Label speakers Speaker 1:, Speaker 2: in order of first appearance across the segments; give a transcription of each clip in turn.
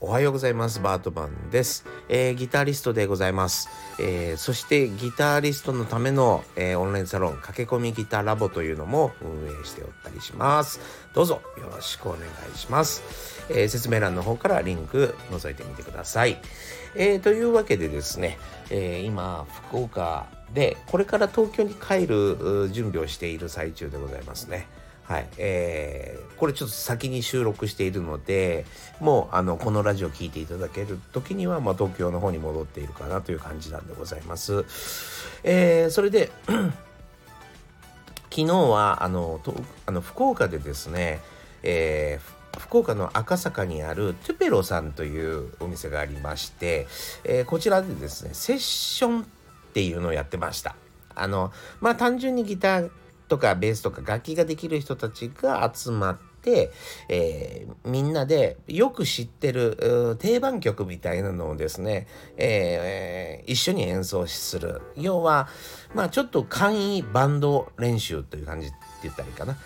Speaker 1: おはようございます。バートマンです、えー、ギタリストでございます、えー、そしてギタリストのための、えー、オンラインサロン駆け込みギターラボというのも運営しておったりします。どうぞよろしくお願いします、え説明欄の方からリンク覗いてみてください、えというわけでですね、え今福岡でこれから東京に帰る準備をしている最中でございますね。はい。えー、これちょっと先に収録しているので、もう、あの、このラジオ聴いていただける時には、まあ、東京の方に戻っているかなという感じなんでございます。えー、それで、昨日は、あの、とあの福岡でですね、えー、福岡の赤坂にあるトゥペロさんというお店がありまして、えー、こちらでですね、セッションっていうのをやってました。あの、まあ単純にギターとかベースとか楽器ができる人たちが集まって、えー、みんなでよく知ってる定番曲みたいなのをですね、えー、一緒に演奏する。要は、まあちょっと簡易バンド練習という感じって言ったらいいかな。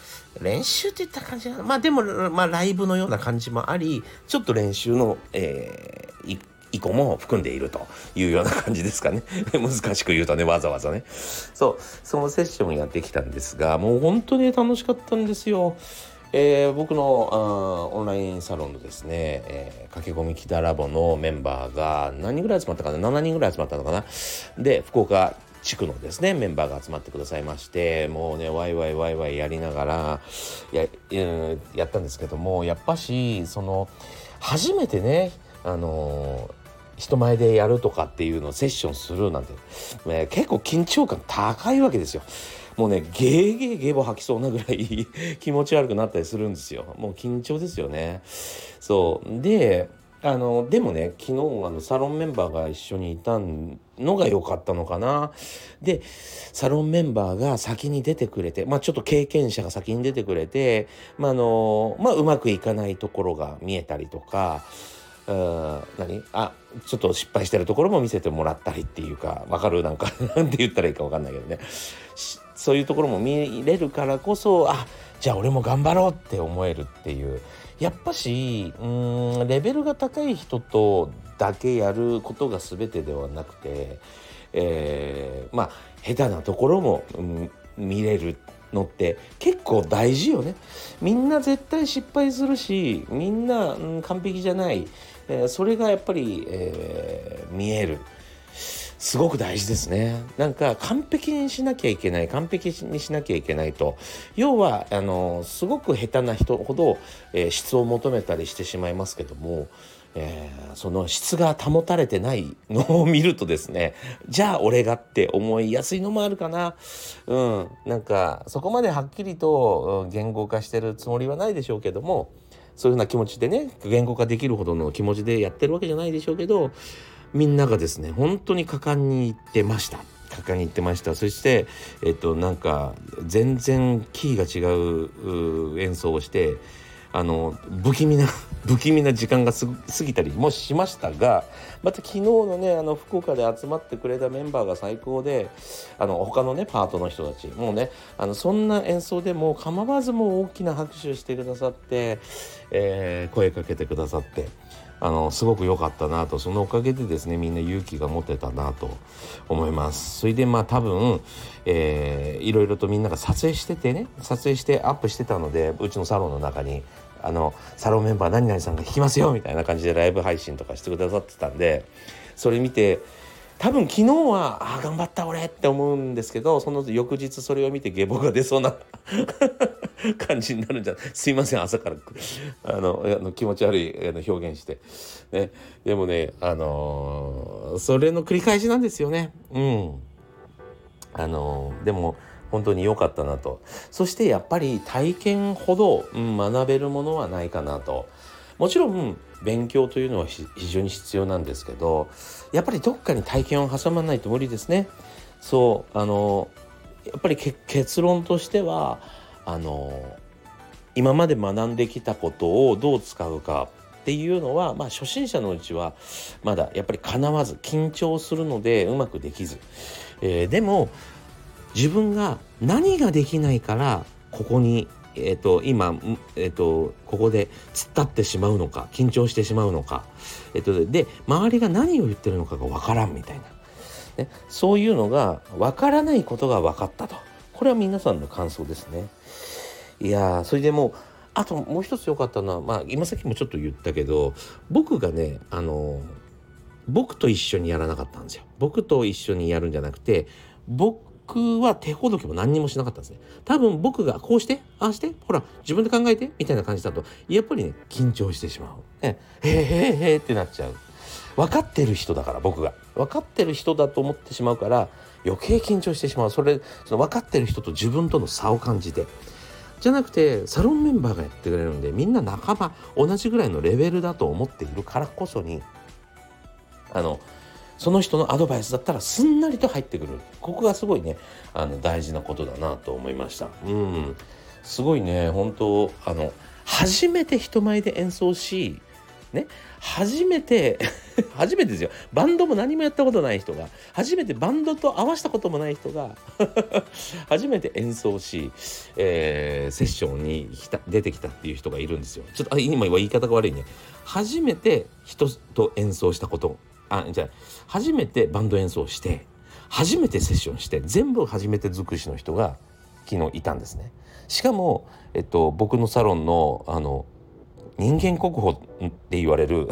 Speaker 1: 練習って言った感じなまあでも、まあライブのような感じもあり、ちょっと練習の、えー、意向も含んでいるというような感じですかね。難しく言うとね、わざわざね。そう、そのセッションやってきたんですが、もう本当に楽しかったんですよ。えー、僕のオンラインサロンのですね、えー、駆け込み北ラボのメンバーが何人ぐらい集まったかな？7人ぐらい集まったのかな？で福岡地区のですねメンバーが集まってくださいましてもうねワイワイワイワイやりながらややったんですけどもやっぱしその初めてねあの人前でやるとかっていうのをセッションするなんて、えー、結構緊張感高いわけですよ。もうね、ゲーゲーゲーボ吐きそうなぐらい 気持ち悪くなったりするんですよ。もう緊張ですよね。そう。で、あの、でもね、昨日あのサロンメンバーが一緒にいたのが良かったのかな。で、サロンメンバーが先に出てくれて、まあちょっと経験者が先に出てくれて、まああの、まあうまくいかないところが見えたりとか、何？あちょっと失敗してるところも見せてもらったりっていうかわかる？なんか なんて言ったらいいかわかんないけどね。そういうところも見れるからこそあじゃあ俺も頑張ろうって思えるっていう。やっぱしうんレベルが高い人とだけやることが全てではなくて、えー、まあ下手なところも、うん、見れるってのって結構大事よね。みんな絶対失敗するしみんな、うん、完璧じゃない、えー、それがやっぱり、えー、見える。すごく大事ですね。なんか完璧にしなきゃいけない、完璧にしなきゃいけないと。要は、あの、すごく下手な人ほど、えー、質を求めたりしてしまいますけども、えー、その質が保たれてないのを見るとですね じゃあ俺がって思いやすいのもあるかなうんなんかそこまではっきりと言語化してるつもりはないでしょうけどもそういうふうな気持ちでね言語化できるほどの気持ちでやってるわけじゃないでしょうけどみんながですね本当に果敢に言ってました。果敢に言ってましたそしてえっとなんか全然キーが違う演奏をしてあの不気味な 不気味な時間が過ぎたりもしましたがまた昨日のねあの福岡で集まってくれたメンバーが最高であの他のねパートの人たちもうねあのそんな演奏でも構わずも大きな拍手してくださって、えー、声かけてくださって。あのすごく良かったなと。そのおかげでですねみんな勇気が持てたなと思います。それでまあ多分、えー、いろいろとみんなが撮影しててね撮影してアップしてたのでうちのサロンの中にあのサロンメンバー何々さんが弾きますよみたいな感じでライブ配信とかしてくださってたんでそれ見て多分昨日はああ頑張った俺って思うんですけどその翌日それを見て下ボが出そうな 感じになるんじゃすいません朝から。あのあの気持ち悪い表現して、ね、でもねあのー、それの繰り返しなんですよね。うん。あのー、でも本当に良かったなと。そしてやっぱり体験ほど、うん、学べるものはないかなと。もちろん勉強というのは非常に必要なんですけどやっぱりどっかに体験を挟まないと無理ですね。そうあのやっぱり結論としてはあの今まで学んできたことをどう使うかっていうのは、まあ、初心者のうちはまだやっぱりかなわず緊張するのでうまくできず、えー、でも自分が何ができないからここにえーと、今、えーと、ここで突っ立ってしまうのか緊張してしまうのか、えーと、で周りが何を言ってるのかが分からんみたいな、ね、そういうのが分からないことが分かったと。これは皆さんの感想ですね。いやそれでもうあともう一つ良かったのは、まあ、今さっきもちょっと言ったけど僕がねあの僕と一緒にやらなかったんですよ。僕と一緒にやるんじゃなくて僕は手ほどきも何にもしなかったんですね。多分僕がこうしてああしてほら自分で考えてみたいな感じだとやっぱりね緊張してしまう。ね、へへへってなっちゃう。分かってる人だから僕が。分かってる人だと思ってしまうから余計緊張してしまう。それその分かってる人と自分との差を感じて。じゃなくてサロンメンバーがやってくれるんでみんな仲間同じぐらいのレベルだと思っているからこそにあのその人のアドバイスだったらすんなりと入ってくる。ここがすごいねあの大事なことだなと思いました。うん。すごいね本当あの初めて人前で演奏しね初めて 初めてですよ。バンドも何もやったことない人が初めてバンドと合わせたこともない人が 初めて演奏し、えー、セッションに出てきたっていう人がいるんですよ。ちょっとあ今言い方が悪いね。初めて人と演奏したことあじゃあ初めてバンド演奏して初めてセッションして全部初めて尽くしの人が昨日いたんですね。しかも、えっと、僕のサロンのあの人間国宝って言われる。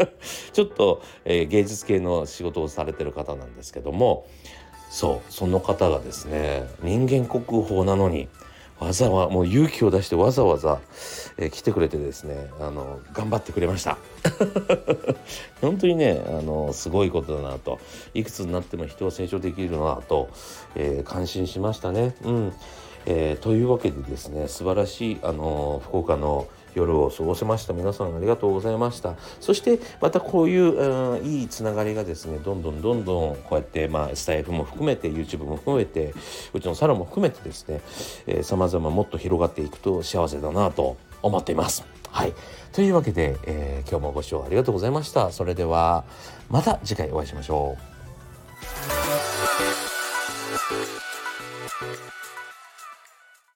Speaker 1: ちょっと、えー、芸術系の仕事をされてる方なんですけども。そうその方がですね人間国宝なのにわざわもう勇気を出してわざわざ、えー、来てくれてですねあの頑張ってくれました。本当にねあのすごいことだなと。いくつになっても人は成長できるなと、えー、感心しましたね。うん。えー、というわけでですね素晴らしいあの福岡の夜を過ごせました。皆さんありがとうございました。そしてまたこういう、うん、いいつながりがですねどんどんどんどんこうやってまあスタイフも含めて YouTube も含めてうちのサロンも含めてですねさまざまもっと広がっていくと幸せだなと思っています。はい。というわけで、えー、今日もご視聴ありがとうございました。それではまた次回お会いしましょう。